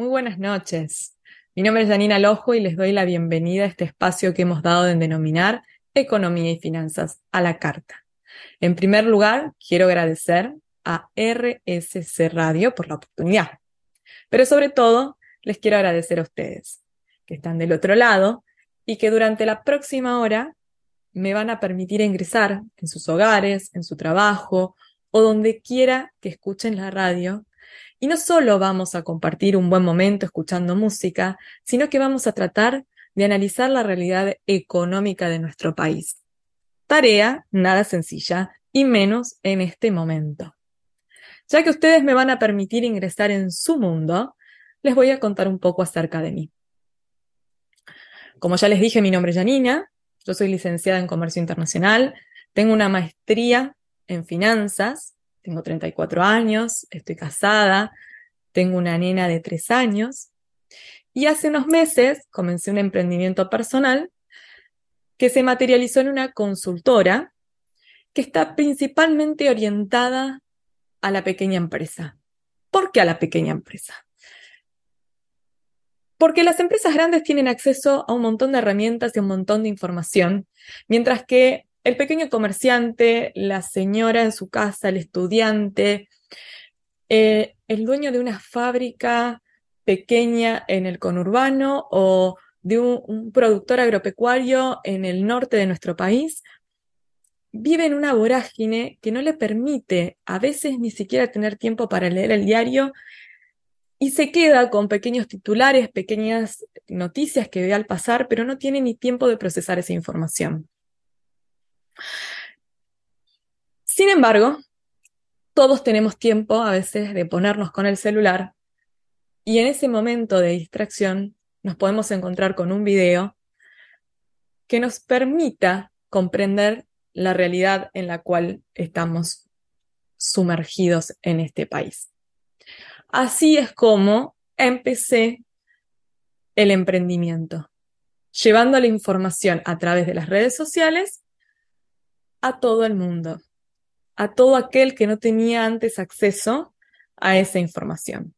Muy buenas noches. Mi nombre es Janina Lojo y les doy la bienvenida a este espacio que hemos dado en denominar Economía y Finanzas a la Carta. En primer lugar, quiero agradecer a RSC Radio por la oportunidad. Pero sobre todo, les quiero agradecer a ustedes, que están del otro lado y que durante la próxima hora me van a permitir ingresar en sus hogares, en su trabajo o donde quiera que escuchen la radio. Y no solo vamos a compartir un buen momento escuchando música, sino que vamos a tratar de analizar la realidad económica de nuestro país. Tarea nada sencilla y menos en este momento. Ya que ustedes me van a permitir ingresar en su mundo, les voy a contar un poco acerca de mí. Como ya les dije, mi nombre es Janina, yo soy licenciada en Comercio Internacional, tengo una maestría en finanzas, tengo 34 años, estoy casada, tengo una nena de 3 años y hace unos meses comencé un emprendimiento personal que se materializó en una consultora que está principalmente orientada a la pequeña empresa. ¿Por qué a la pequeña empresa? Porque las empresas grandes tienen acceso a un montón de herramientas y un montón de información, mientras que el pequeño comerciante, la señora en su casa, el estudiante, eh, el dueño de una fábrica pequeña en el conurbano o de un, productor agropecuario en el norte de nuestro país, vive en una vorágine que no le permite a veces ni siquiera tener tiempo para leer el diario y se queda con pequeños titulares, pequeñas noticias que ve al pasar, pero no tiene ni tiempo de procesar esa información. Sin embargo, todos tenemos tiempo a veces de ponernos con el celular y en ese momento de distracción nos podemos encontrar con un video que nos permita comprender la realidad en la cual estamos sumergidos en este país. Así es como empecé el emprendimiento, llevando la información a través de las redes sociales a todo el mundo, a todo aquel que no tenía antes acceso a esa información.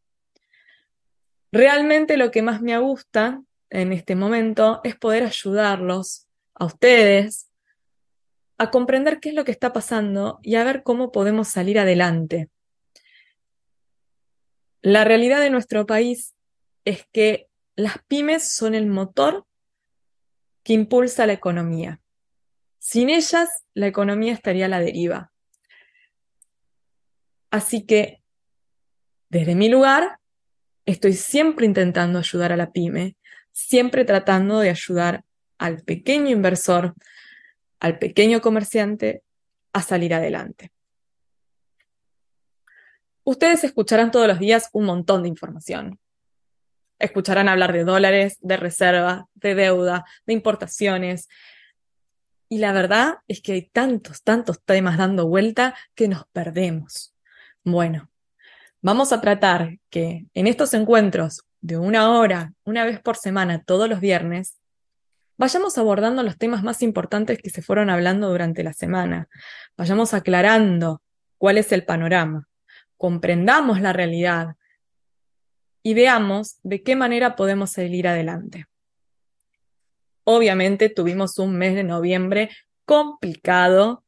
Realmente lo que más me gusta en este momento es poder ayudarlos a ustedes a comprender qué es lo que está pasando y a ver cómo podemos salir adelante. La realidad de nuestro país es que las pymes son el motor que impulsa la economía. Sin ellas, la economía estaría a la deriva. Así que, desde mi lugar, estoy siempre intentando ayudar a la pyme, siempre tratando de ayudar al pequeño inversor, al pequeño comerciante a salir adelante. Ustedes escucharán todos los días un montón de información. Escucharán hablar de dólares, de reserva, de deuda, de importaciones, y la verdad es que hay tantos, tantos temas dando vuelta que nos perdemos. Bueno, vamos a tratar que en estos encuentros de una hora, una vez por semana, todos los viernes, vayamos abordando los temas más importantes que se fueron hablando durante la semana. Vayamos aclarando cuál es el panorama, comprendamos la realidad y veamos de qué manera podemos seguir adelante. Obviamente tuvimos un mes de noviembre complicado,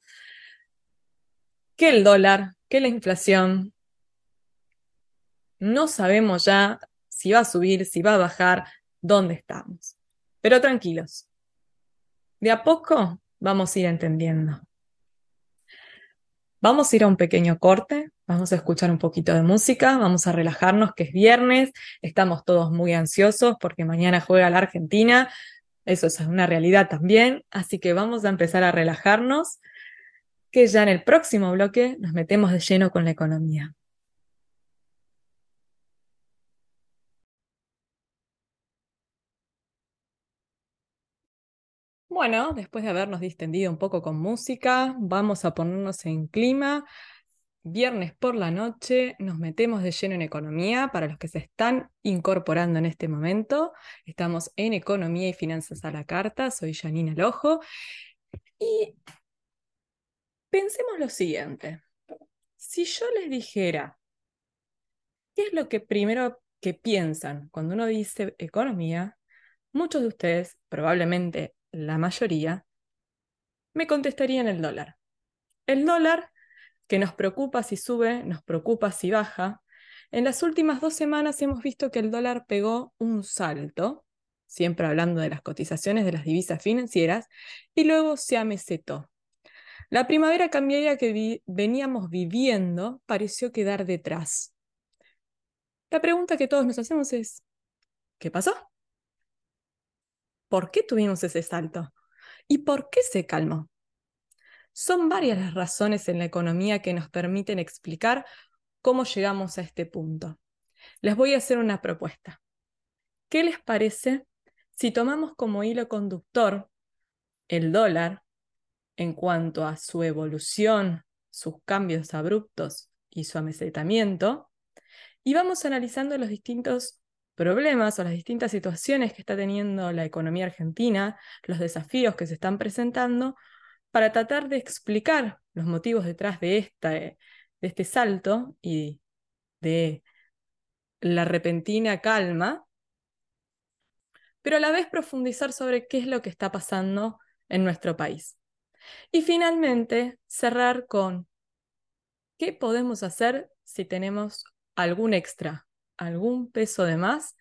que el dólar, que la inflación. No sabemos ya si va a subir, si va a bajar, dónde estamos. Pero tranquilos, de a poco vamos a ir entendiendo. Vamos a ir a un pequeño corte, vamos a escuchar un poquito de música, vamos a relajarnos, que es viernes, estamos todos muy ansiosos porque mañana juega la Argentina, eso es una realidad también, así que vamos a empezar a relajarnos, que ya en el próximo bloque nos metemos de lleno con la economía. Bueno, después de habernos distendido un poco con música, vamos a ponernos en clima Viernes por la noche nos metemos de lleno en economía. Para los que se están incorporando en este momento, estamos en Economía y Finanzas a la Carta. Soy Janina Lojo. Y pensemos lo siguiente. Si yo les dijera, ¿qué es lo que primero que piensan cuando uno dice economía, muchos de ustedes, probablemente la mayoría, me contestarían el dólar. El dólar que nos preocupa si sube, nos preocupa si baja. En las últimas dos semanas hemos visto que el dólar pegó un salto, siempre hablando de las cotizaciones de las divisas financieras, y luego se amesetó. La primavera cambiaria que veníamos viviendo pareció quedar detrás. La pregunta que todos nos hacemos es, ¿qué pasó? ¿Por qué tuvimos ese salto? ¿Y por qué se calmó? Son varias las razones en la economía que nos permiten explicar cómo llegamos a este punto. Les voy a hacer una propuesta. ¿Qué les parece si tomamos como hilo conductor el dólar en cuanto a su evolución, sus cambios abruptos y su amesetamiento, y vamos analizando los distintos problemas o las distintas situaciones que está teniendo la economía argentina, los desafíos que se están presentando, para tratar de explicar los motivos detrás de, esta, de este salto y de la repentina calma, pero a la vez profundizar sobre qué es lo que está pasando en nuestro país. Y finalmente, cerrar con qué podemos hacer si tenemos algún extra, algún peso de más,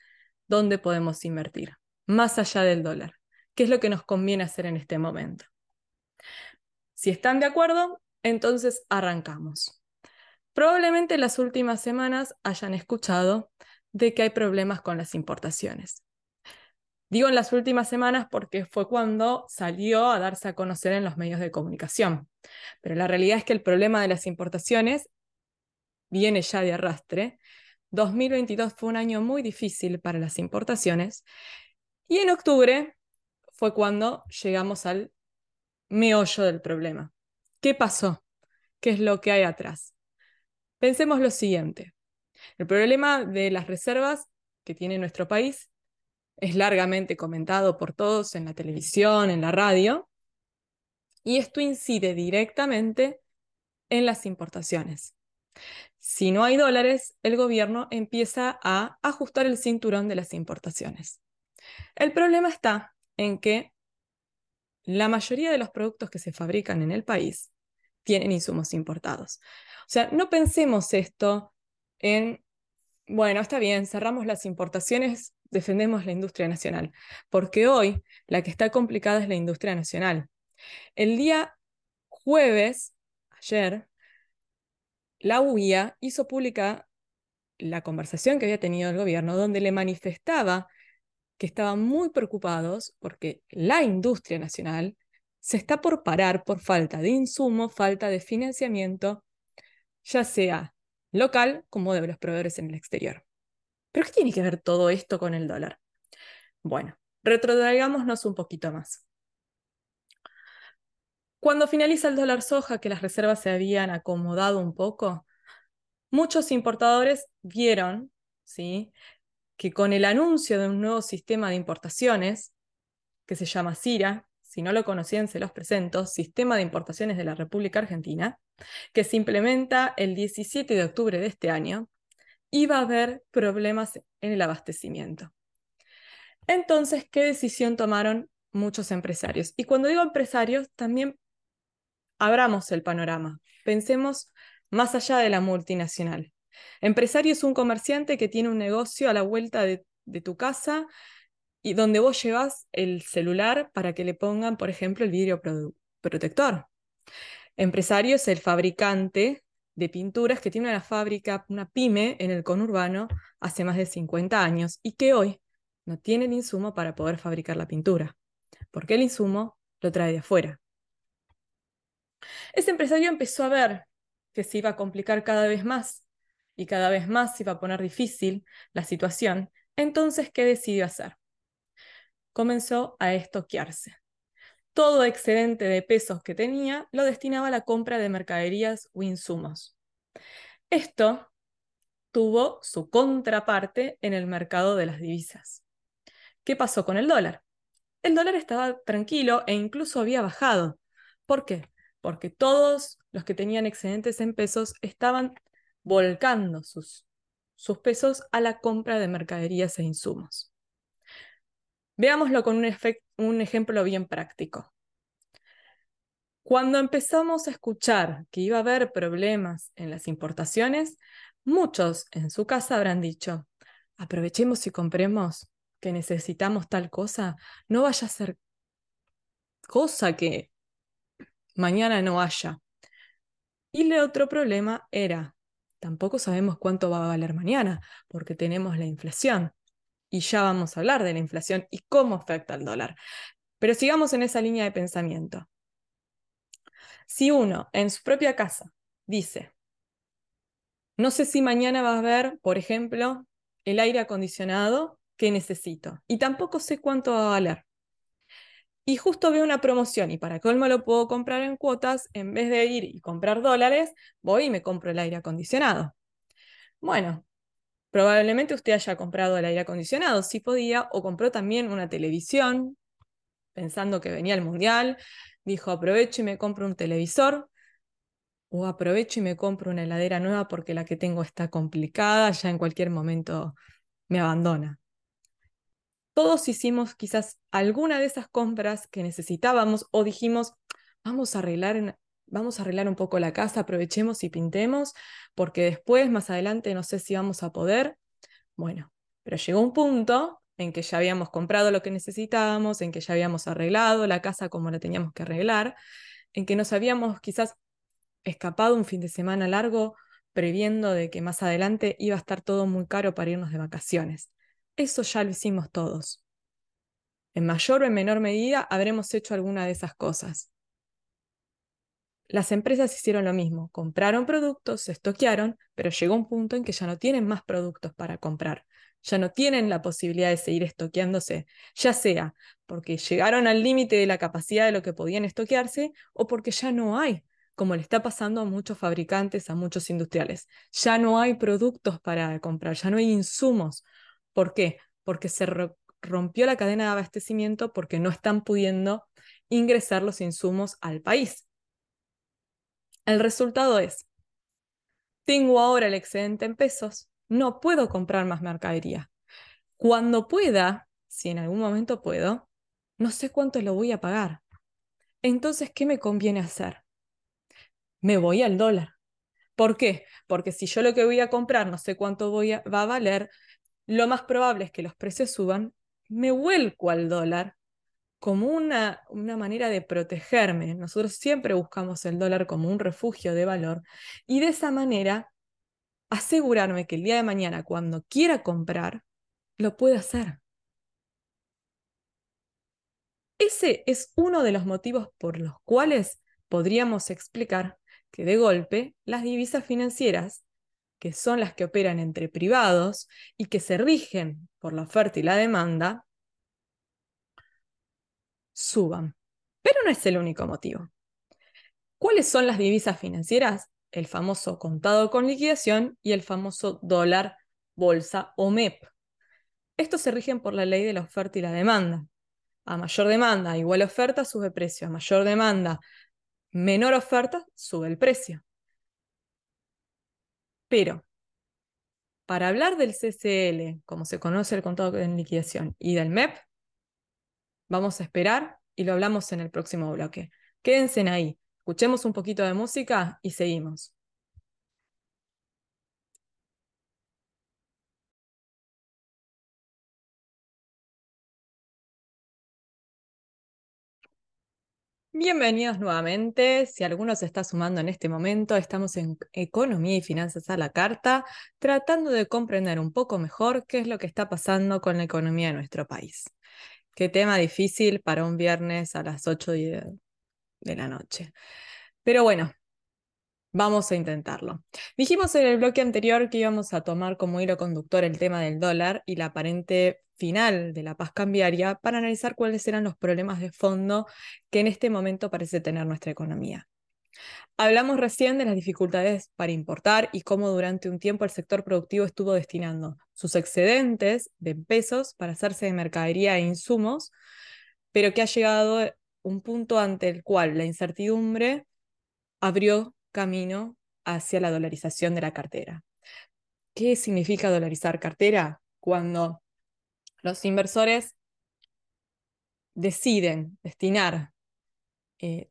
dónde podemos invertir, más allá del dólar. ¿Qué es lo que nos conviene hacer en este momento? Si están de acuerdo, entonces arrancamos. Probablemente en las últimas semanas hayan escuchado de que hay problemas con las importaciones. Digo en las últimas semanas porque fue cuando salió a darse a conocer en los medios de comunicación. Pero la realidad es que el problema de las importaciones viene ya de arrastre. 2022 fue un año muy difícil para las importaciones y en octubre fue cuando llegamos al meollo del problema. ¿Qué pasó? ¿Qué es lo que hay atrás? Pensemos lo siguiente. El problema de las reservas que tiene nuestro país es largamente comentado por todos en la televisión, en la radio, y esto incide directamente en las importaciones. Si no hay dólares, el gobierno empieza a ajustar el cinturón de las importaciones. El problema está en que la mayoría de los productos que se fabrican en el país tienen insumos importados. O sea, no pensemos esto en, bueno, está bien, cerramos las importaciones, defendemos la industria nacional, porque hoy la que está complicada es la industria nacional. El día jueves, ayer, la UIA hizo pública la conversación que había tenido el gobierno, donde le manifestaba que estaban muy preocupados porque la industria nacional se está por parar por falta de insumo, falta de financiamiento, ya sea local como de los proveedores en el exterior. ¿Pero qué tiene que ver todo esto con el dólar? Bueno, retrotraigámonos un poquito más. Cuando finaliza el dólar soja, que las reservas se habían acomodado un poco, muchos importadores vieron ¿sí? Que con el anuncio de un nuevo sistema de importaciones, que se llama CIRA, si no lo conocían se los presento, Sistema de Importaciones de la República Argentina, que se implementa el 17 de octubre de este año, iba a haber problemas en el abastecimiento. Entonces, ¿qué decisión tomaron muchos empresarios? Y cuando digo empresarios, también abramos el panorama. Pensemos más allá de la multinacional. Empresario es un comerciante que tiene un negocio a la vuelta de, tu casa y donde vos llevas el celular para que le pongan, por ejemplo, el vidrio protector. Empresario es el fabricante de pinturas que tiene una fábrica, una pyme en el conurbano hace más de 50 años y que hoy no tiene el insumo para poder fabricar la pintura, porque el insumo lo trae de afuera. Ese empresario empezó a ver que se iba a complicar cada vez más y cada vez más se iba a poner difícil la situación, entonces, ¿qué decidió hacer? Comenzó a estoquearse. Todo excedente de pesos que tenía lo destinaba a la compra de mercaderías o insumos. Esto tuvo su contraparte en el mercado de las divisas. ¿Qué pasó con el dólar? El dólar estaba tranquilo e incluso había bajado. ¿Por qué? Porque todos los que tenían excedentes en pesos estaban volcando sus, sus pesos a la compra de mercaderías e insumos. Veámoslo con un, un ejemplo bien práctico. Cuando empezamos a escuchar que iba a haber problemas en las importaciones, muchos en su casa habrán dicho, aprovechemos y compremos que necesitamos tal cosa, no vaya a ser cosa que mañana no haya. Y el otro problema era, tampoco sabemos cuánto va a valer mañana, porque tenemos la inflación. Y ya vamos a hablar de la inflación y cómo afecta al dólar. Pero sigamos en esa línea de pensamiento. Si uno en su propia casa dice, no sé si mañana va a haber, por ejemplo, el aire acondicionado que necesito y tampoco sé cuánto va a valer. Y justo veo una promoción y para colmo lo puedo comprar en cuotas, en vez de ir y comprar dólares, voy y me compro el aire acondicionado. Bueno, probablemente usted haya comprado el aire acondicionado, si podía, o compró también una televisión, pensando que venía el mundial, dijo aprovecho y me compro un televisor, o aprovecho y me compro una heladera nueva porque la que tengo está complicada, ya en cualquier momento me abandona. Todos hicimos quizás alguna de esas compras que necesitábamos o dijimos, vamos a arreglar, vamos a arreglar un poco la casa, aprovechemos y pintemos, porque después, más adelante, no sé si vamos a poder. Bueno, pero llegó un punto en que ya habíamos comprado lo que necesitábamos, en que ya habíamos arreglado la casa como la teníamos que arreglar, en que nos habíamos quizás escapado un fin de semana largo previendo de que más adelante iba a estar todo muy caro para irnos de vacaciones. Eso ya lo hicimos todos. En mayor o en menor medida habremos hecho alguna de esas cosas. Las empresas hicieron lo mismo, compraron productos, se estoquearon, pero llegó un punto en que ya no tienen más productos para comprar ya no tienen la posibilidad de seguir estoqueándose, ya sea porque llegaron al límite de la capacidad de lo que podían estoquearse o porque ya no hay, como le está pasando a muchos fabricantes, a muchos industriales. Ya no hay productos para comprar, ya no hay insumos. ¿Por qué? Porque se rompió la cadena de abastecimiento porque no están pudiendo ingresar los insumos al país. El resultado es, tengo ahora el excedente en pesos, no puedo comprar más mercadería. Cuando pueda, si en algún momento puedo, no sé cuánto lo voy a pagar. Entonces, ¿qué me conviene hacer? Me voy al dólar. ¿Por qué? Porque si yo lo que voy a comprar no sé cuánto voy va a valer, lo más probable es que los precios suban, me vuelco al dólar como una, una manera de protegerme. Nosotros siempre buscamos el dólar como un refugio de valor y de esa manera asegurarme que el día de mañana, cuando quiera comprar, lo pueda hacer. Ese es uno de los motivos por los cuales podríamos explicar que de golpe las divisas financieras, que son las que operan entre privados y que se rigen por la oferta y la demanda, suban. Pero no es el único motivo. ¿Cuáles son las divisas financieras? el famoso contado con liquidación y el famoso dólar bolsa o MEP. Estos se rigen por la ley de la oferta y la demanda. A mayor demanda, igual oferta, sube precio. A mayor demanda, menor oferta, sube el precio. Pero, para hablar del CCL, como se conoce el contado con liquidación, y del MEP, vamos a esperar y lo hablamos en el próximo bloque. Quédense ahí. Escuchemos un poquito de música y seguimos. Bienvenidos nuevamente. Si alguno se está sumando en este momento, estamos en Economía y Finanzas a la Carta, tratando de comprender un poco mejor qué es lo que está pasando con la economía de nuestro país. Qué tema difícil para un viernes a las 8 de, la noche. Pero bueno, vamos a intentarlo. Dijimos en el bloque anterior que íbamos a tomar como hilo conductor el tema del dólar y la aparente final de la paz cambiaria para analizar cuáles eran los problemas de fondo que en este momento parece tener nuestra economía. Hablamos recién de las dificultades para importar y cómo durante un tiempo el sector productivo estuvo destinando sus excedentes de pesos para hacerse de mercadería e insumos, pero que ha llegado un punto ante el cual la incertidumbre abrió camino hacia la dolarización de la cartera. ¿Qué significa dolarizar cartera? Cuando los inversores deciden destinar eh,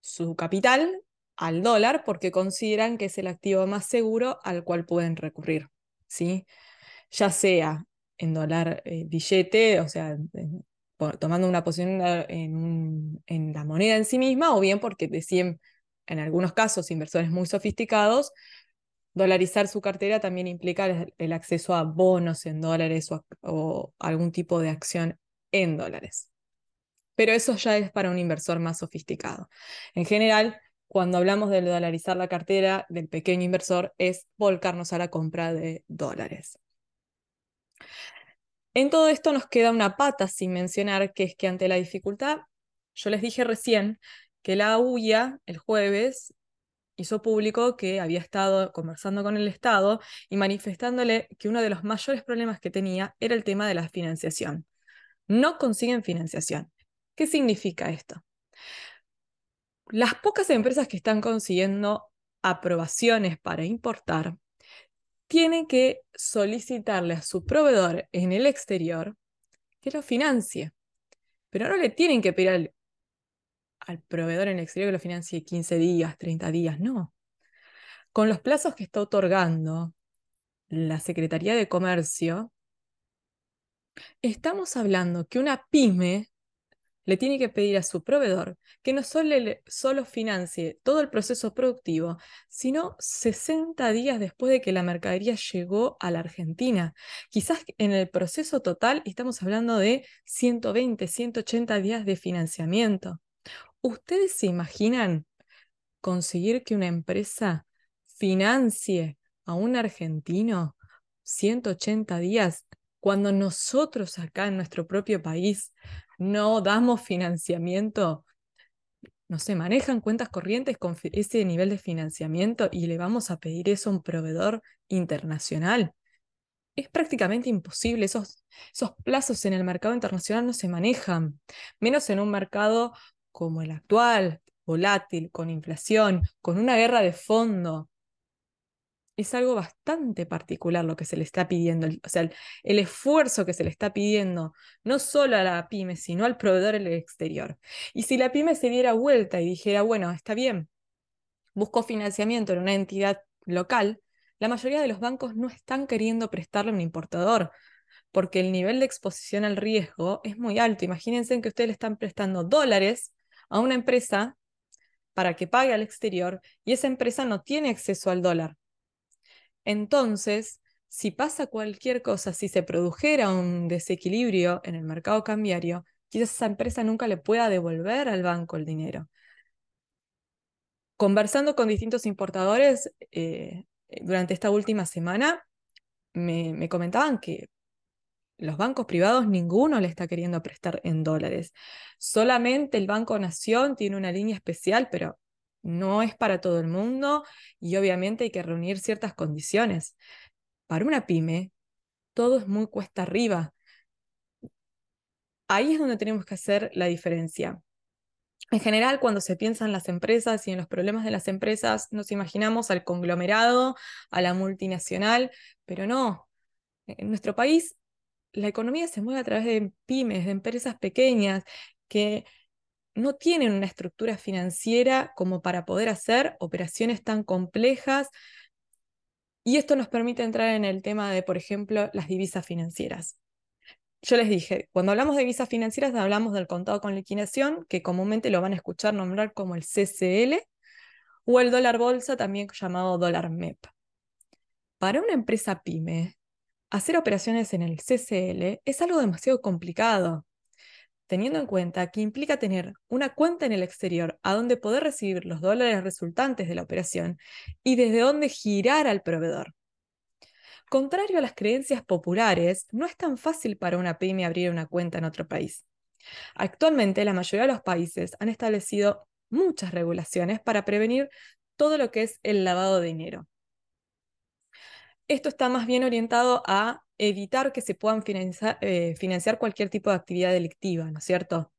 su capital al dólar porque consideran que es el activo más seguro al cual pueden recurrir, ¿sí? Ya sea en dólar eh, billete, o sea, tomando una posición en, en, la moneda en sí misma, o bien porque deciden, en algunos casos, inversores muy sofisticados, dolarizar su cartera también implica el, acceso a bonos en dólares o algún tipo de acción en dólares pero eso ya es para un inversor más sofisticado. En general, cuando hablamos de dolarizar la cartera del pequeño inversor, es volcarnos a la compra de dólares. En todo esto nos queda una pata sin mencionar, que es que ante la dificultad, yo les dije recién que la UIA el jueves hizo público que había estado conversando con el Estado y manifestándole que uno de los mayores problemas que tenía era el tema de la financiación. No consiguen financiación. ¿Qué significa esto? Las pocas empresas que están consiguiendo aprobaciones para importar tienen que solicitarle a su proveedor en el exterior que lo financie. Pero no le tienen que pedir al, al, proveedor en el exterior que lo financie 15 días, 30 días, no. Con los plazos que está otorgando la Secretaría de Comercio, estamos hablando que una pyme le tiene que pedir a su proveedor que no solo, financie todo el proceso productivo, sino 60 días después de que la mercadería llegó a la Argentina. Quizás en el proceso total estamos hablando de 120, 180 días de financiamiento. ¿Ustedes se imaginan conseguir que una empresa financie a un argentino 180 días cuando nosotros acá en nuestro propio país no damos financiamiento, no se manejan cuentas corrientes con ese nivel de financiamiento y le vamos a pedir eso a un proveedor internacional. Es prácticamente imposible, esos, esos plazos en el mercado internacional no se manejan, menos en un mercado como el actual, volátil, con inflación, con una guerra de fondo, es algo bastante particular lo que se le está pidiendo, o sea, el, esfuerzo que se le está pidiendo, no solo a la pyme, sino al proveedor en el exterior. Y si la pyme se diera vuelta y dijera, bueno, está bien, busco financiamiento en una entidad local, la mayoría de los bancos no están queriendo prestarle a un importador, porque el nivel de exposición al riesgo es muy alto. Imagínense que ustedes le están prestando dólares a una empresa para que pague al exterior y esa empresa no tiene acceso al dólar. Entonces, si pasa cualquier cosa, si se produjera un desequilibrio en el mercado cambiario, quizás esa empresa nunca le pueda devolver al banco el dinero. Conversando con distintos importadores eh, durante esta última semana, me, comentaban que los bancos privados ninguno le está queriendo prestar en dólares. Solamente el Banco Nación tiene una línea especial, pero no es para todo el mundo y obviamente hay que reunir ciertas condiciones. Para una pyme, todo es muy cuesta arriba. Ahí es donde tenemos que hacer la diferencia. En general, cuando se piensa en las empresas y en los problemas de las empresas, nos imaginamos al conglomerado, a la multinacional, pero no. En nuestro país, la economía se mueve a través de pymes, de empresas pequeñas, que no tienen una estructura financiera como para poder hacer operaciones tan complejas. Y esto nos permite entrar en el tema de, por ejemplo, las divisas financieras. Yo les dije, cuando hablamos de divisas financieras hablamos del contado con liquidación, que comúnmente lo van a escuchar nombrar como el CCL, o el dólar bolsa, también llamado dólar MEP. Para una empresa pyme, hacer operaciones en el CCL es algo demasiado complicado teniendo en cuenta que implica tener una cuenta en el exterior a donde poder recibir los dólares resultantes de la operación y desde donde girar al proveedor. Contrario a las creencias populares, no es tan fácil para una pyme abrir una cuenta en otro país. Actualmente, la mayoría de los países han establecido muchas regulaciones para prevenir todo lo que es el lavado de dinero. Esto está más bien orientado a evitar que se puedan eh, financiar, cualquier tipo de actividad delictiva, ¿no es cierto?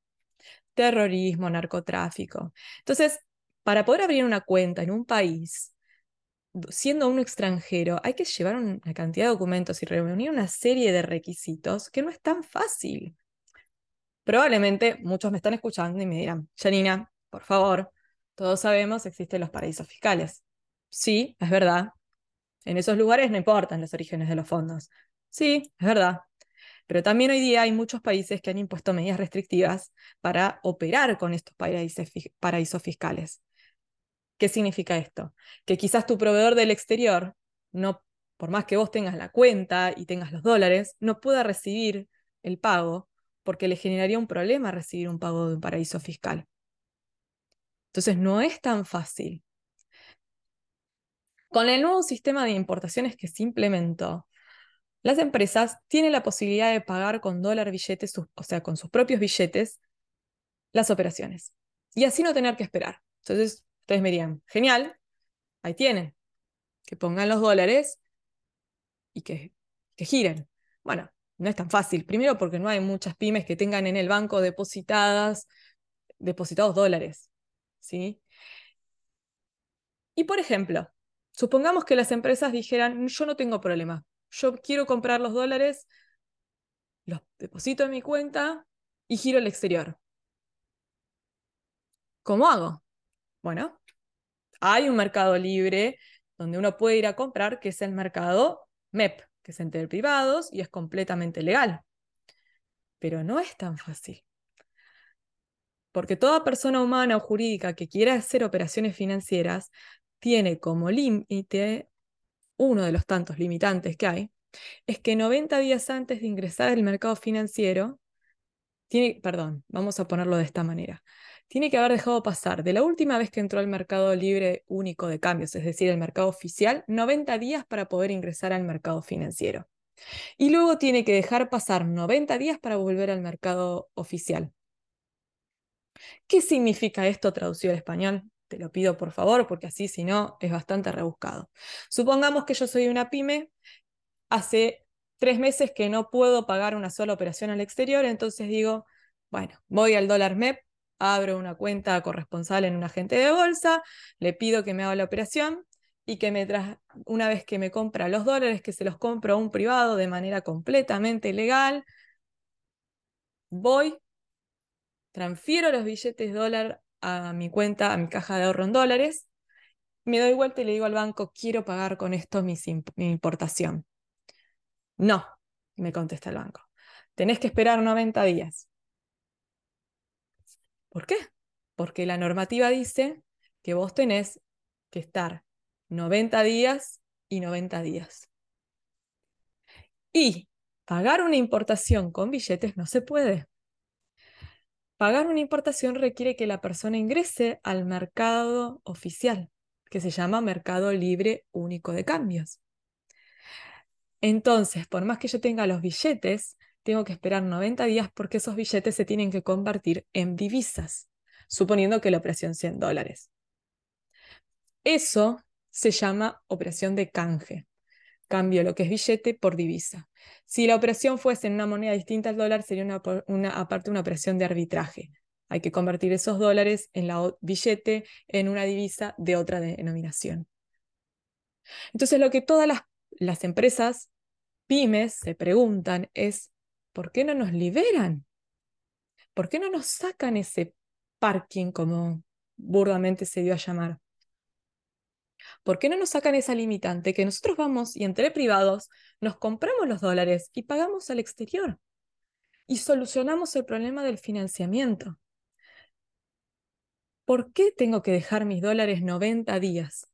Terrorismo, narcotráfico. Entonces, para poder abrir una cuenta en un país siendo un extranjero, hay que llevar una cantidad de documentos y reunir una serie de requisitos que no es tan fácil. Probablemente muchos me están escuchando y me dirán, Janina, por favor, todos sabemos existen los paraísos fiscales. Sí, es verdad. En esos lugares no importan los orígenes de los fondos. Sí, es verdad. Pero también hoy día hay muchos países que han impuesto medidas restrictivas para operar con estos paraísos fiscales. ¿Qué significa esto? Que quizás tu proveedor del exterior, no, por más que vos tengas la cuenta y tengas los dólares, no pueda recibir el pago porque le generaría un problema recibir un pago de un paraíso fiscal. Entonces no es tan fácil. Con el nuevo sistema de importaciones que se implementó, las empresas tienen la posibilidad de pagar con dólar billetes, o sea, con sus propios billetes, las operaciones. Y así no tener que esperar. Entonces, ustedes me genial, ahí tienen, que pongan los dólares y que, que giren. Bueno, no es tan fácil. Primero porque no hay muchas pymes que tengan en el banco depositadas, depositados dólares. ¿sí? Y por ejemplo, supongamos que las empresas dijeran, yo no tengo problema, yo quiero comprar los dólares, los deposito en mi cuenta y giro al exterior. ¿Cómo hago? Bueno, hay un mercado libre donde uno puede ir a comprar, que es el mercado MEP, que es entre privados y es completamente legal. Pero no es tan fácil. Porque toda persona humana o jurídica que quiera hacer operaciones financieras tiene como límite, uno de los tantos limitantes que hay, es que 90 días antes de ingresar al mercado financiero, tiene, perdón, vamos a ponerlo de esta manera, tiene que haber dejado pasar de la última vez que entró al mercado libre único de cambios, es decir, el mercado oficial, 90 días para poder ingresar al mercado financiero. Y luego tiene que dejar pasar 90 días para volver al mercado oficial. ¿Qué significa esto traducido al español? Te lo pido por favor, porque así si no es bastante rebuscado. Supongamos que yo soy una pyme, hace tres meses que no puedo pagar una sola operación al exterior, entonces digo, bueno, voy al dólar MEP, abro una cuenta corresponsal en un agente de bolsa, le pido que me haga la operación y que me tras una vez que me compra los dólares, que se los compro a un privado de manera completamente legal, voy, transfiero los billetes dólar a mi cuenta, a mi caja de ahorro en dólares, me doy vuelta y le digo al banco, quiero pagar con esto mi, importación. No, me contesta el banco. Tenés que esperar 90 días. ¿Por qué? Porque la normativa dice que vos tenés que estar 90 días y 90 días. Y pagar una importación con billetes no se puede. Pagar una importación requiere que la persona ingrese al mercado oficial, que se llama Mercado Libre Único de Cambios. Entonces, por más que yo tenga los billetes, tengo que esperar 90 días porque esos billetes se tienen que convertir en divisas, suponiendo que la operación sea en dólares. Eso se llama operación de canje. Cambio lo que es billete por divisa. Si la operación fuese en una moneda distinta al dólar, sería una, aparte una operación de arbitraje. Hay que convertir esos dólares en la billete en una divisa de otra denominación. Entonces, lo que todas las, las empresas pymes se preguntan es, ¿por qué no nos liberan? ¿Por qué no nos sacan ese parking como burdamente se dio a llamar? ¿Por qué no nos sacan esa limitante que nosotros vamos y entre privados nos compramos los dólares y pagamos al exterior? Y solucionamos el problema del financiamiento. ¿Por qué tengo que dejar mis dólares 90 días?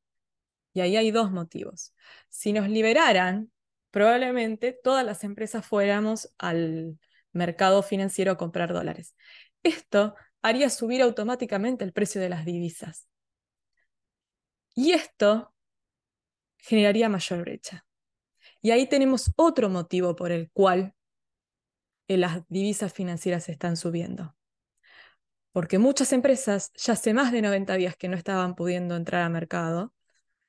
Y ahí hay dos motivos. Si nos liberaran, probablemente todas las empresas fuéramos al mercado financiero a comprar dólares. Esto haría subir automáticamente el precio de las divisas. Y esto generaría mayor brecha. Y ahí tenemos otro motivo por el cual eh, las divisas financieras están subiendo. Porque muchas empresas ya hace más de 90 días que no estaban pudiendo entrar al mercado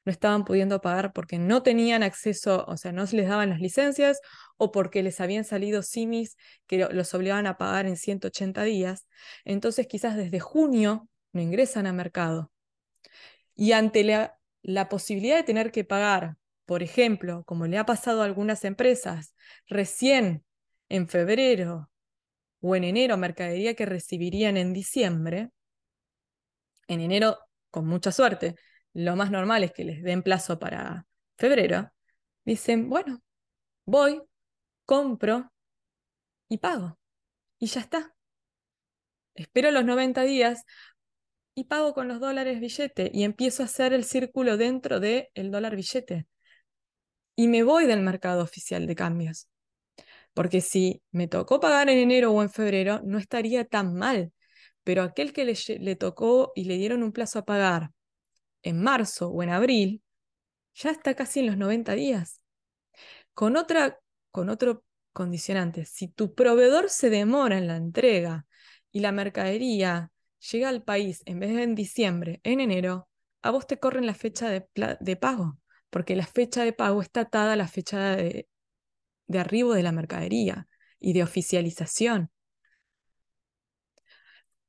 no estaban pudiendo pagar porque no tenían acceso, o sea, no les daban las licencias o porque les habían salido simis que los obligaban a pagar en 180 días. Entonces quizás desde junio no ingresan al mercado. Y ante la posibilidad de tener que pagar, por ejemplo, como le ha pasado a algunas empresas, recién en febrero o en enero mercadería que recibirían en diciembre, en enero con mucha suerte, lo más normal es que les den plazo para febrero, dicen, bueno, voy, compro y pago. Y ya está. Espero los 90 días y pago con los dólares billete y empiezo a hacer el círculo dentro del el dólar billete. Y me voy del mercado oficial de cambios. Porque si me tocó pagar en enero o en febrero, no estaría tan mal. Pero aquel que le, le tocó y le dieron un plazo a pagar en marzo o en abril, ya está casi en los 90 días. Con, otra, con otro condicionante, si tu proveedor se demora en la entrega y la mercadería llega al país en vez de en diciembre, en enero, a vos te corren la fecha de, pago, porque la fecha de pago está atada a la fecha de, arribo de la mercadería y de oficialización.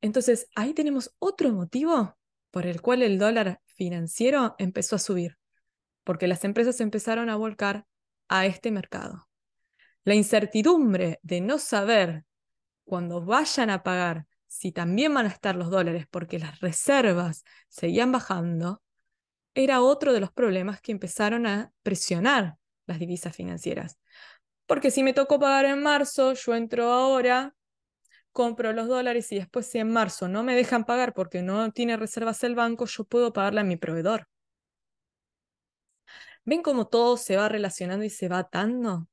Entonces, ahí tenemos otro motivo por el cual el dólar financiero empezó a subir, porque las empresas empezaron a volcar a este mercado. La incertidumbre de no saber cuando vayan a pagar si también van a estar los dólares porque las reservas seguían bajando, era otro de los problemas que empezaron a presionar las divisas financieras. Porque si me tocó pagar en marzo, yo entro ahora, compro los dólares y después si en marzo no me dejan pagar porque no tiene reservas el banco, yo puedo pagarle a mi proveedor. ¿Ven cómo todo se va relacionando y se va atando?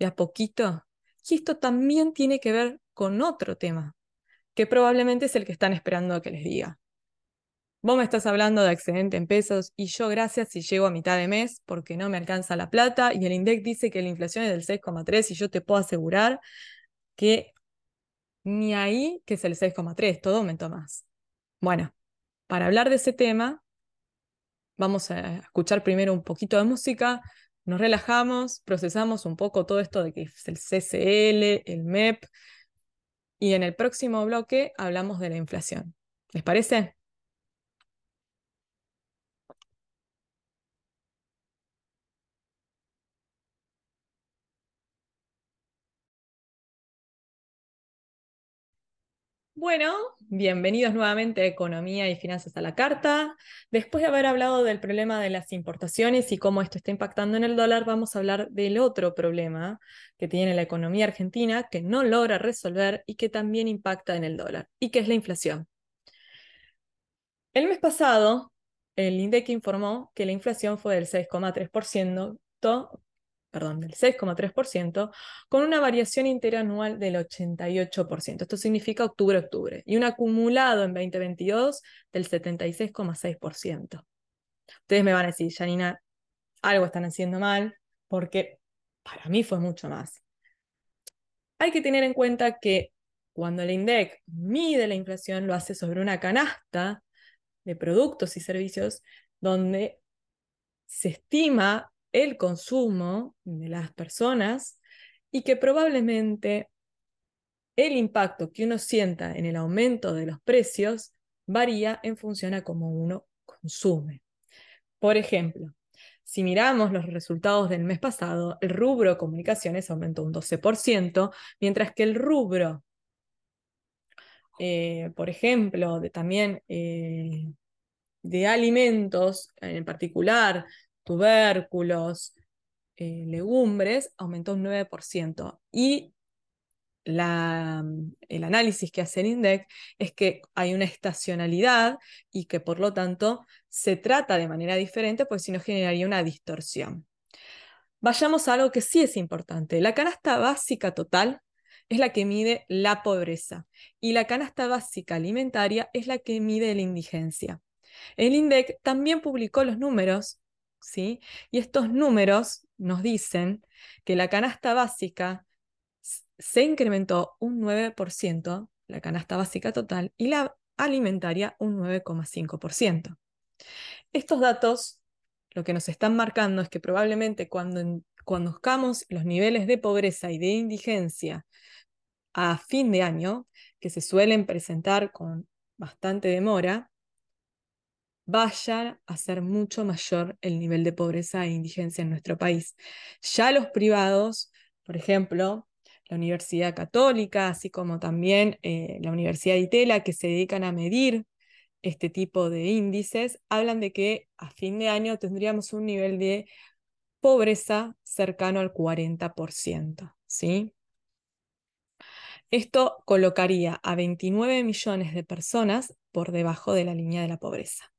De a poquito. Y esto también tiene que ver con otro tema, que probablemente es el que están esperando que les diga. Vos me estás hablando de excedente en pesos y yo gracias si llego a mitad de mes porque no me alcanza la plata y el INDEC dice que la inflación es del 6,3 y yo te puedo asegurar que ni ahí que es el 6,3, todo aumentó más. Bueno, para hablar de ese tema, vamos a escuchar primero un poquito de música, nos relajamos, procesamos un poco todo esto de que es el CCL, el MEP, y en el próximo bloque hablamos de la inflación. ¿Les parece? Bueno, bienvenidos nuevamente a Economía y Finanzas a la Carta. Después de haber hablado del problema de las importaciones y cómo esto está impactando en el dólar, vamos a hablar del otro problema que tiene la economía argentina, que no logra resolver y que también impacta en el dólar, y que es la inflación. El mes pasado, el INDEC informó que la inflación fue del 6,3%, perdón, del 6,3%, con una variación interanual del 88%. Esto significa octubre-octubre. Y un acumulado en 2022 del 76,6%. Ustedes me van a decir, Janina, algo están haciendo mal, porque para mí fue mucho más. Hay que tener en cuenta que cuando el INDEC mide la inflación, lo hace sobre una canasta de productos y servicios donde se estima el consumo de las personas y que probablemente el impacto que uno sienta en el aumento de los precios varía en función a cómo uno consume. Por ejemplo, si miramos los resultados del mes pasado, el rubro comunicaciones aumentó un 12%, mientras que el rubro, eh, por ejemplo, de, también eh, de alimentos, en particular tubérculos, eh, legumbres, aumentó un 9%. Y la, el análisis que hace el INDEC es que hay una estacionalidad y que por lo tanto se trata de manera diferente, pues si no generaría una distorsión. Vayamos a algo que sí es importante. La canasta básica total es la que mide la pobreza y la canasta básica alimentaria es la que mide la indigencia. El INDEC también publicó los números ¿sí? Y estos números nos dicen que la canasta básica se incrementó un 9%, la canasta básica total, y la alimentaria un 9,5%. Estos datos lo que nos están marcando es que probablemente cuando conozcamos los niveles de pobreza y de indigencia a fin de año, que se suelen presentar con bastante demora, vaya a ser mucho mayor el nivel de pobreza e indigencia en nuestro país. Ya los privados, por ejemplo, la Universidad Católica, así como también eh, la Universidad de Itela, que se dedican a medir este tipo de índices, hablan de que a fin de año tendríamos un nivel de pobreza cercano al 40%, ¿sí? Esto colocaría a 29 millones de personas por debajo de la línea de la pobreza.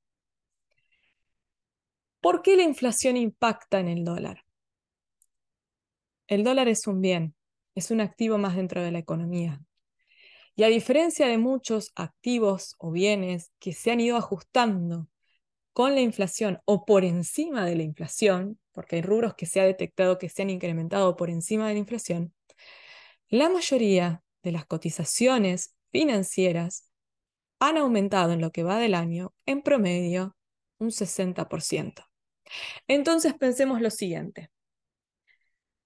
¿Por qué la inflación impacta en el dólar? El dólar es un bien, es un activo más dentro de la economía. Y a diferencia de muchos activos o bienes que se han ido ajustando con la inflación o por encima de la inflación, porque hay rubros que se ha detectado que se han incrementado por encima de la inflación, la mayoría de las cotizaciones financieras han aumentado en lo que va del año en promedio un 60%. Entonces pensemos lo siguiente.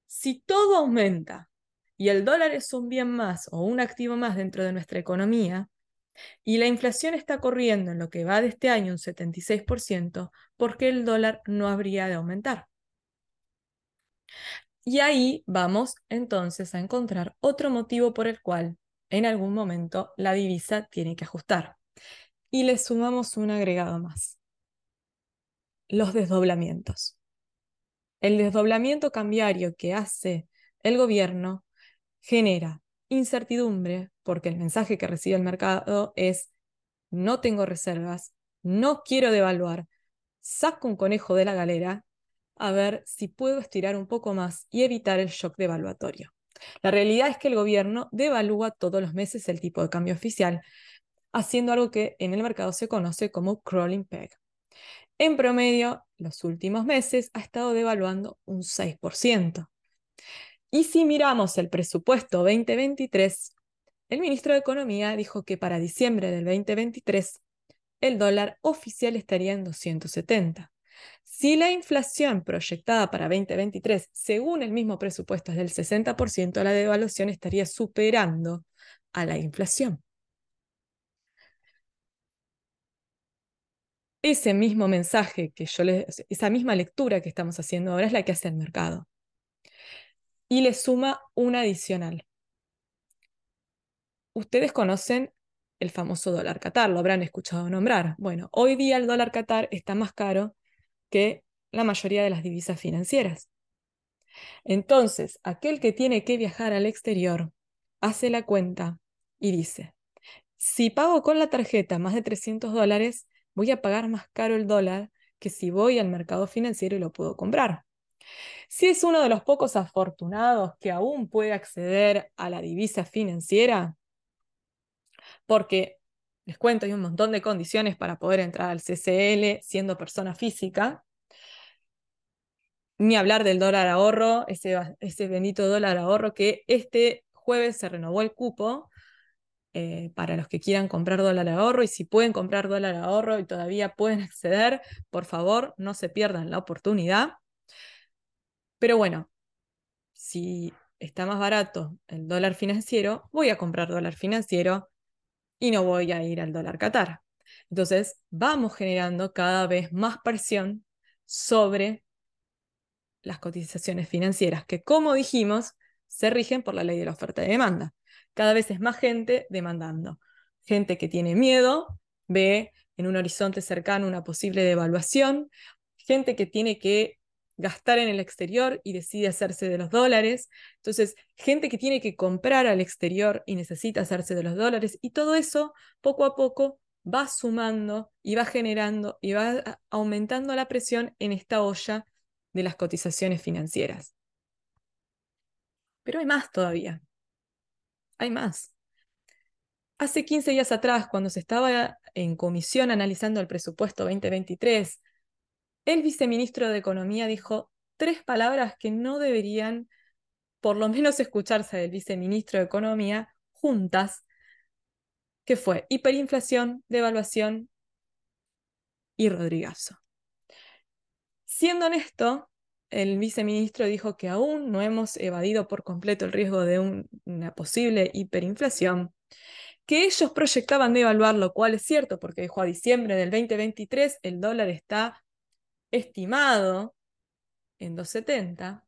Si todo aumenta y el dólar es un bien más o un activo más dentro de nuestra economía, y la inflación está corriendo en lo que va de este año un 76%, ¿por qué el dólar no habría de aumentar? Y ahí vamos entonces a encontrar otro motivo por el cual en algún momento la divisa tiene que ajustar. Y le sumamos un agregado más. Los desdoblamientos. El desdoblamiento cambiario que hace el gobierno genera incertidumbre porque el mensaje que recibe el mercado es no tengo reservas, no quiero devaluar, saco un conejo de la galera a ver si puedo estirar un poco más y evitar el shock devaluatorio. La realidad es que el gobierno devalúa todos los meses el tipo de cambio oficial, haciendo algo que en el mercado se conoce como crawling peg. En promedio, los últimos meses ha estado devaluando un 6%. Y si miramos el presupuesto 2023, el ministro de Economía dijo que para diciembre del 2023 el dólar oficial estaría en 270. Si la inflación proyectada para 2023, según el mismo presupuesto, es del 60%, la devaluación estaría superando a la inflación. Ese mismo mensaje que yo les, esa misma lectura que estamos haciendo ahora es la que hace el mercado. Y le suma una adicional. Ustedes conocen el famoso dólar Qatar, lo habrán escuchado nombrar. Bueno, hoy día el dólar Qatar está más caro que la mayoría de las divisas financieras. Entonces, aquel que tiene que viajar al exterior hace la cuenta y dice, si pago con la tarjeta más de 300 dólares, voy a pagar más caro el dólar que si voy al mercado financiero y lo puedo comprar. Si es uno de los pocos afortunados que aún puede acceder a la divisa financiera, porque les cuento, hay un montón de condiciones para poder entrar al CCL siendo persona física. Ni hablar del dólar ahorro, ese, ese bendito dólar ahorro que este jueves se renovó el cupo eh, para los que quieran comprar dólar ahorro y si pueden comprar dólar ahorro y todavía pueden acceder, por favor, no se pierdan la oportunidad. Pero bueno, si está más barato el dólar financiero, voy a comprar dólar financiero y no voy a ir al dólar Qatar. Entonces, vamos generando cada vez más presión sobre las cotizaciones financieras, que como dijimos, se rigen por la ley de la oferta y demanda. Cada vez es más gente demandando. Gente que tiene miedo, ve en un horizonte cercano una posible devaluación, gente que tiene que gastar en el exterior y decide hacerse de los dólares. Entonces, gente que tiene que comprar al exterior y necesita hacerse de los dólares. Y todo eso, poco a poco, va sumando y va generando y va aumentando la presión en esta olla de las cotizaciones financieras. Pero hay más todavía. Hay más. Hace 15 días atrás, cuando se estaba en comisión analizando el presupuesto 2023, el viceministro de Economía dijo tres palabras que no deberían, por lo menos, escucharse del viceministro de Economía juntas, que fue hiperinflación, devaluación y Rodrigazo. Siendo honesto, el viceministro dijo que aún no hemos evadido por completo el riesgo de una posible hiperinflación, que ellos proyectaban devaluar, lo cual es cierto, porque dijo a diciembre del 2023 el dólar está estimado en 270,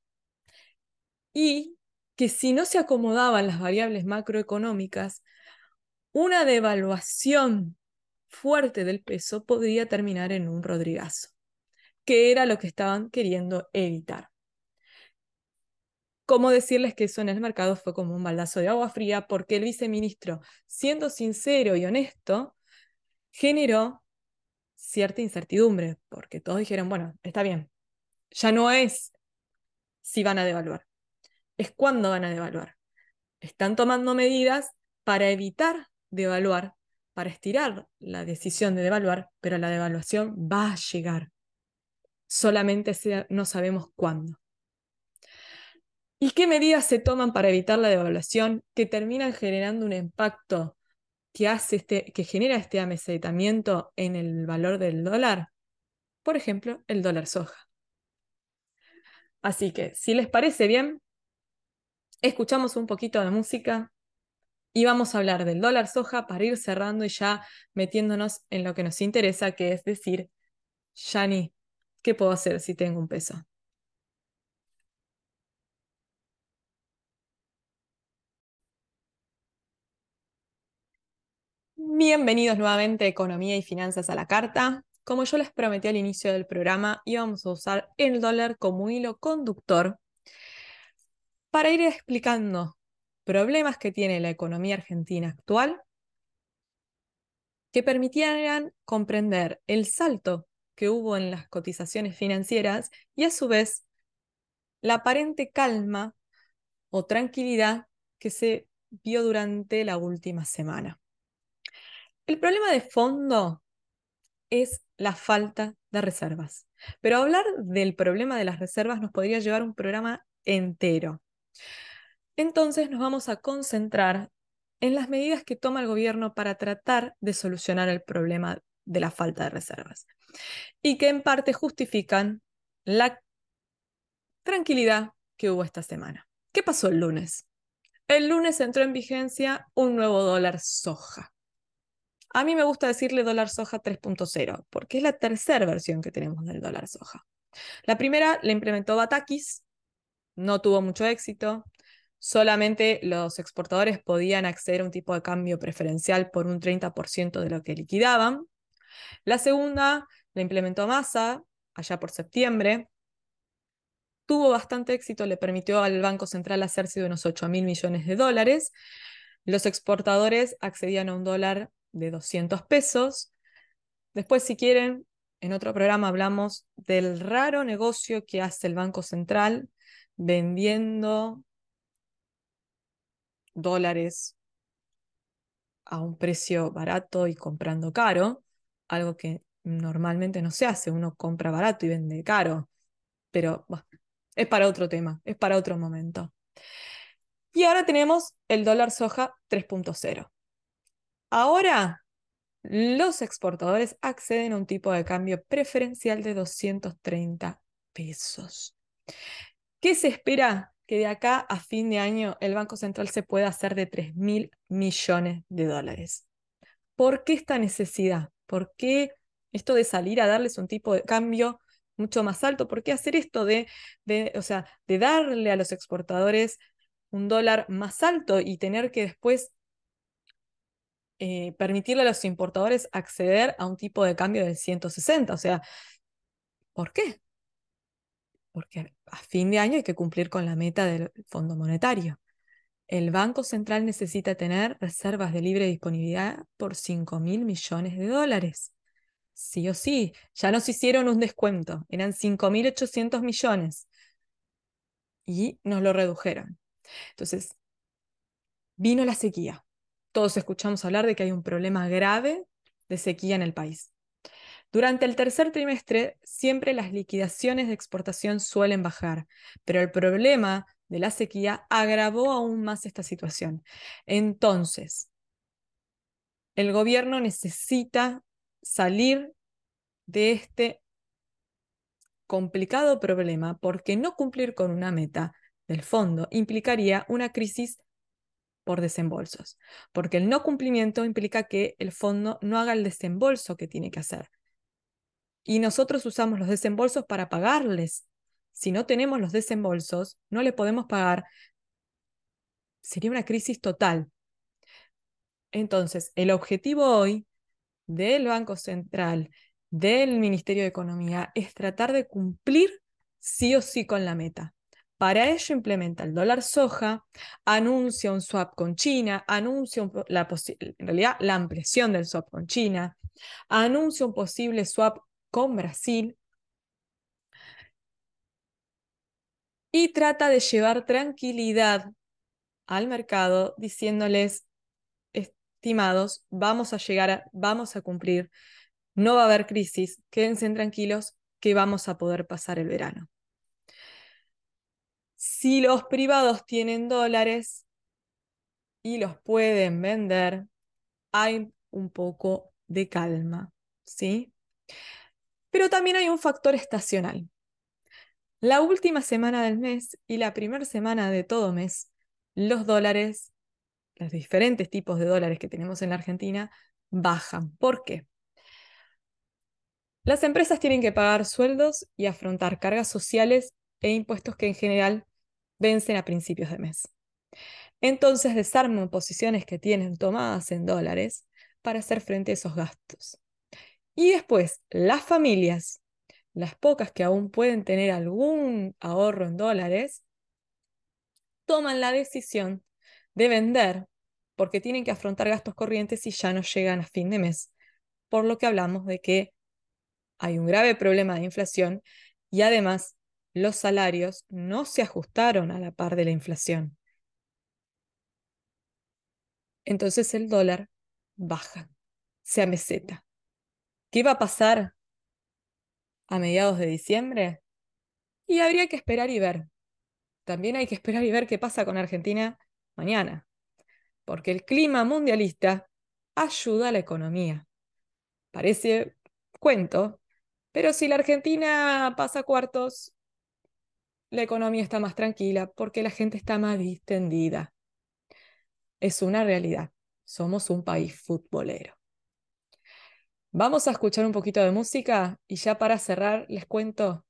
y que si no se acomodaban las variables macroeconómicas, una devaluación fuerte del peso podría terminar en un rodrigazo, que era lo que estaban queriendo evitar. ¿Cómo decirles que eso en el mercado fue como un baldazo de agua fría? Porque el viceministro, siendo sincero y honesto, generó cierta incertidumbre, porque todos dijeron, bueno, está bien, ya no es si van a devaluar, es cuándo van a devaluar. Están tomando medidas para evitar devaluar, para estirar la decisión de devaluar, pero la devaluación va a llegar. Solamente no sabemos cuándo. ¿Y qué medidas se toman para evitar la devaluación que terminan generando un impacto que, hace este, que genera este amesetamiento en el valor del dólar? Por ejemplo, el dólar soja. Así que, si les parece bien, escuchamos un poquito de música y vamos a hablar del dólar soja para ir cerrando y ya metiéndonos en lo que nos interesa, que es decir, Yani, ¿qué puedo hacer si tengo un peso? Bienvenidos nuevamente a Economía y Finanzas a la Carta. Como yo les prometí al inicio del programa, íbamos a usar el dólar como hilo conductor para ir explicando problemas que tiene la economía argentina actual que permitieran comprender el salto que hubo en las cotizaciones financieras y a su vez la aparente calma o tranquilidad que se vio durante la última semana. El problema de fondo es la falta de reservas. Pero hablar del problema de las reservas nos podría llevar un programa entero. Entonces nos vamos a concentrar en las medidas que toma el gobierno para tratar de solucionar el problema de la falta de reservas y que en parte justifican la tranquilidad que hubo esta semana. ¿Qué pasó el lunes? El lunes entró en vigencia un nuevo dólar soja. A mí me gusta decirle dólar soja 3.0, porque es la tercera versión que tenemos del dólar soja. La primera la implementó Batakis, no tuvo mucho éxito, solamente los exportadores podían acceder a un tipo de cambio preferencial por un 30% de lo que liquidaban. La segunda la implementó Massa, allá por septiembre, tuvo bastante éxito, le permitió al Banco Central hacerse de unos 8 mil millones de dólares. Los exportadores accedían a un dólar de 200 pesos. Después, si quieren, en otro programa hablamos del raro negocio que hace el Banco Central vendiendo dólares a un precio barato y comprando caro, algo que normalmente no se hace, uno compra barato y vende caro, pero es para otro tema, es para otro momento. Y ahora tenemos el dólar soja 3.0. Ahora, los exportadores acceden a un tipo de cambio preferencial de 230 pesos. ¿Qué se espera? Que de acá a fin de año el Banco Central se pueda hacer de 3 mil millones de dólares. ¿Por qué esta necesidad? ¿Por qué esto de salir a darles un tipo de cambio mucho más alto? ¿Por qué hacer esto de, de, o sea, de darle a los exportadores un dólar más alto y tener que después eh, permitirle a los importadores acceder a un tipo de cambio de 160. O sea, ¿por qué? Porque a fin de año hay que cumplir con la meta del Fondo Monetario. El Banco Central necesita tener reservas de libre disponibilidad por 5 mil millones de dólares. Sí o sí, ya nos hicieron un descuento, eran 5.800 millones y nos lo redujeron. Entonces, vino la sequía todos escuchamos hablar de que hay un problema grave de sequía en el país. Durante el tercer trimestre, siempre las liquidaciones de exportación suelen bajar, pero el problema de la sequía agravó aún más esta situación. Entonces, el gobierno necesita salir de este complicado problema porque no cumplir con una meta del fondo implicaría una crisis por desembolsos, porque el no cumplimiento implica que el fondo no haga el desembolso que tiene que hacer. Y nosotros usamos los desembolsos para pagarles. Si no tenemos los desembolsos, no le podemos pagar. Sería una crisis total. Entonces, el objetivo hoy del Banco Central, del Ministerio de Economía, es tratar de cumplir sí o sí con la meta. Para ello implementa el dólar soja, anuncia un swap con China, anuncia la en realidad la ampliación del swap con China, anuncia un posible swap con Brasil y trata de llevar tranquilidad al mercado diciéndoles, estimados, vamos a llegar, vamos a cumplir, no va a haber crisis, quédense tranquilos que vamos a poder pasar el verano. Si los privados tienen dólares y los pueden vender, hay un poco de calma, ¿sí? Pero también hay un factor estacional. La última semana del mes y la primera semana de todo mes, los dólares, los diferentes tipos de dólares que tenemos en la Argentina, bajan. ¿Por qué? Las empresas tienen que pagar sueldos y afrontar cargas sociales e impuestos que en general vencen a principios de mes. Entonces desarman posiciones que tienen tomadas en dólares para hacer frente a esos gastos. Y después, las familias, las pocas que aún pueden tener algún ahorro en dólares, toman la decisión de vender porque tienen que afrontar gastos corrientes y ya no llegan a fin de mes. Por lo que hablamos de que hay un grave problema de inflación y además los salarios no se ajustaron a la par de la inflación. Entonces el dólar baja, se ameseta. ¿Qué va a pasar a mediados de diciembre? Y habría que esperar y ver. También hay que esperar y ver qué pasa con Argentina mañana, porque el clima mundialista ayuda a la economía. Parece cuento, pero si la Argentina pasa cuartos, la economía está más tranquila porque la gente está más distendida. Es una realidad. Somos un país futbolero. Vamos a escuchar un poquito de música y ya para cerrar les cuento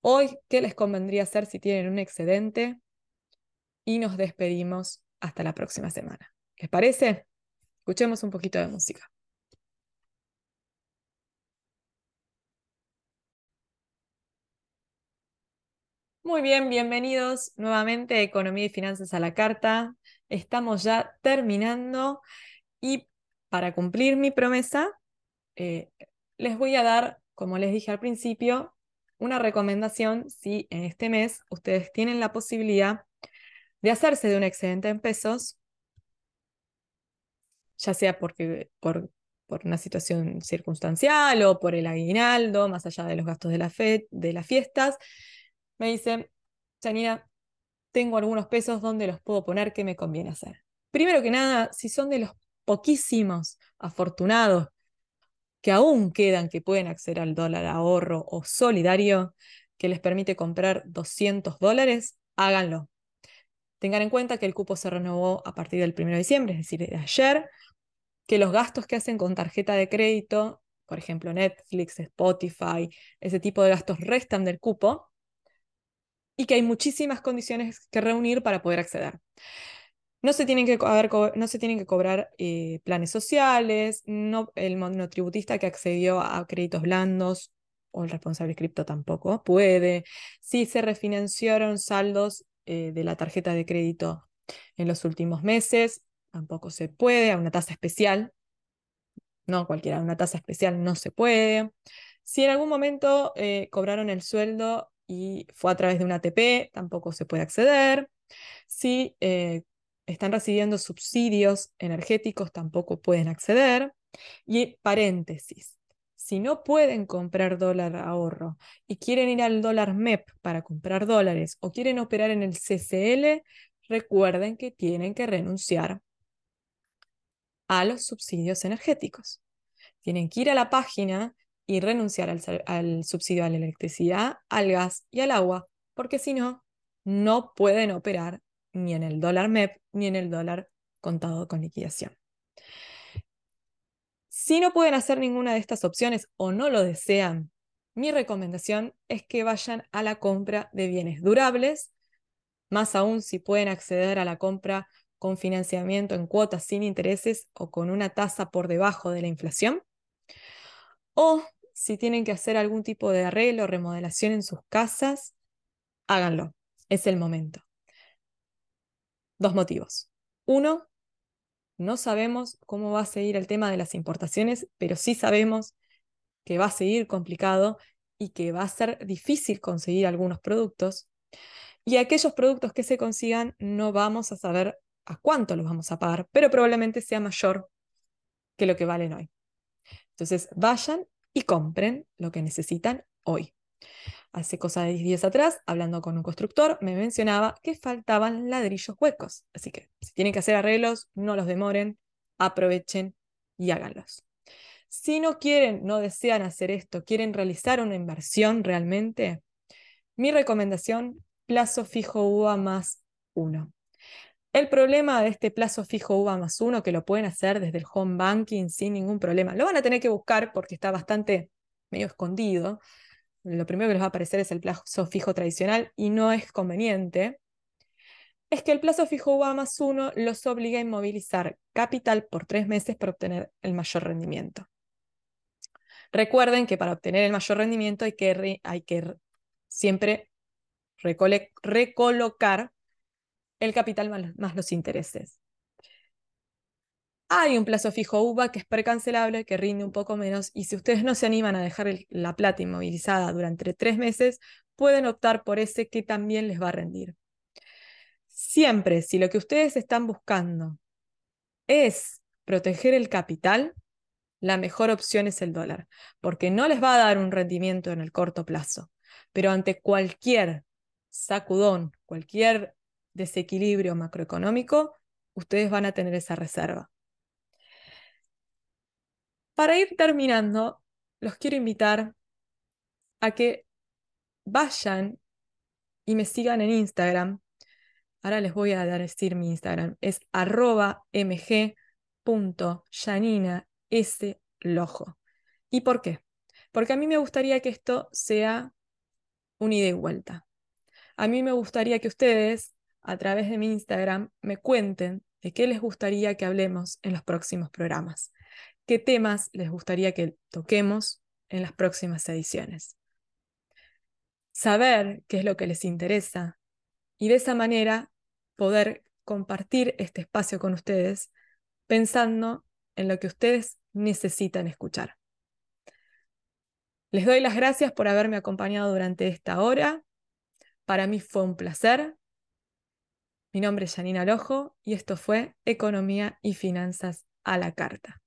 hoy qué les convendría hacer si tienen un excedente y nos despedimos hasta la próxima semana. ¿Les parece? Escuchemos un poquito de música. Muy bien, bienvenidos nuevamente a Economía y Finanzas a la Carta. Estamos ya terminando y para cumplir mi promesa, eh, les voy a dar, como les dije al principio, una recomendación si en este mes ustedes tienen la posibilidad de hacerse de un excedente en pesos, ya sea porque, por, una situación circunstancial o por el aguinaldo, más allá de los gastos de, la fe, de las fiestas, me dice, Janina, tengo algunos pesos, ¿dónde los puedo poner? ¿Qué me conviene hacer? Primero que nada, si son de los poquísimos afortunados que aún quedan que pueden acceder al dólar ahorro o solidario que les permite comprar 200 dólares, háganlo. Tengan en cuenta que el cupo se renovó a partir del 1 de diciembre, es decir, de ayer, que los gastos que hacen con tarjeta de crédito, por ejemplo Netflix, Spotify, ese tipo de gastos restan del cupo y que hay muchísimas condiciones que reunir para poder acceder. No se tienen que, no se tienen que cobrar eh, planes sociales, no, el monotributista que accedió a créditos blandos o el responsable cripto tampoco puede. Si se refinanciaron saldos eh, de la tarjeta de crédito en los últimos meses, tampoco se puede, a una tasa especial. No cualquiera, una tasa especial no se puede. Si en algún momento eh, cobraron el sueldo y fue a través de una ATP, tampoco se puede acceder. Si están recibiendo subsidios energéticos, tampoco pueden acceder. Y paréntesis, si no pueden comprar dólar ahorro y quieren ir al dólar MEP para comprar dólares o quieren operar en el CCL, recuerden que tienen que renunciar a los subsidios energéticos. Tienen que ir a la página y renunciar al, subsidio a la electricidad, al gas y al agua, porque si no, no pueden operar ni en el dólar MEP ni en el dólar contado con liquidación. Si no pueden hacer ninguna de estas opciones o no lo desean, mi recomendación es que vayan a la compra de bienes durables, más aún si pueden acceder a la compra con financiamiento en cuotas sin intereses o con una tasa por debajo de la inflación, o si tienen que hacer algún tipo de arreglo o remodelación en sus casas, háganlo, es el momento. Dos motivos. Uno, no sabemos cómo va a seguir el tema de las importaciones, pero sí sabemos que va a seguir complicado y que va a ser difícil conseguir algunos productos. Y aquellos productos que se consigan no vamos a saber a cuánto los vamos a pagar, pero probablemente sea mayor que lo que valen hoy. Entonces vayan y compren lo que necesitan hoy. Hace cosa de 10 días atrás, hablando con un constructor, me mencionaba que faltaban ladrillos huecos. Así que si tienen que hacer arreglos, no los demoren, aprovechen y háganlos. Si no quieren, no desean hacer esto, quieren realizar una inversión realmente, mi recomendación, plazo fijo UVA más uno. El problema de este plazo fijo UVA más uno, que lo pueden hacer desde el home banking sin ningún problema, lo van a tener que buscar porque está bastante medio escondido, lo primero que les va a aparecer es el plazo fijo tradicional y no es conveniente, es que el plazo fijo UVA más uno los obliga a inmovilizar capital por tres meses para obtener el mayor rendimiento. Recuerden que para obtener el mayor rendimiento hay que siempre recolocar el capital más los intereses. Hay un plazo fijo UVA que es precancelable, que rinde un poco menos, y si ustedes no se animan a dejar la plata inmovilizada durante tres meses, pueden optar por ese que también les va a rendir. Siempre, si lo que ustedes están buscando es proteger el capital, la mejor opción es el dólar, porque no les va a dar un rendimiento en el corto plazo, pero ante cualquier sacudón, cualquier desequilibrio macroeconómico, ustedes van a tener esa reserva. Para ir terminando, los quiero invitar a que vayan y me sigan en Instagram. Ahora les voy a decir mi Instagram. Es arroba mg.yaninaslojo. ¿Y por qué? Porque a mí me gustaría que esto sea un ida y vuelta. A mí me gustaría que ustedes, a través de mi Instagram, me cuenten de qué les gustaría que hablemos en los próximos programas qué temas les gustaría que toquemos en las próximas ediciones. Saber qué es lo que les interesa y de esa manera poder compartir este espacio con ustedes pensando en lo que ustedes necesitan escuchar. Les doy las gracias por haberme acompañado durante esta hora. Para mí fue un placer. Mi nombre es Janina Lojo y esto fue Economía y Finanzas a la Carta.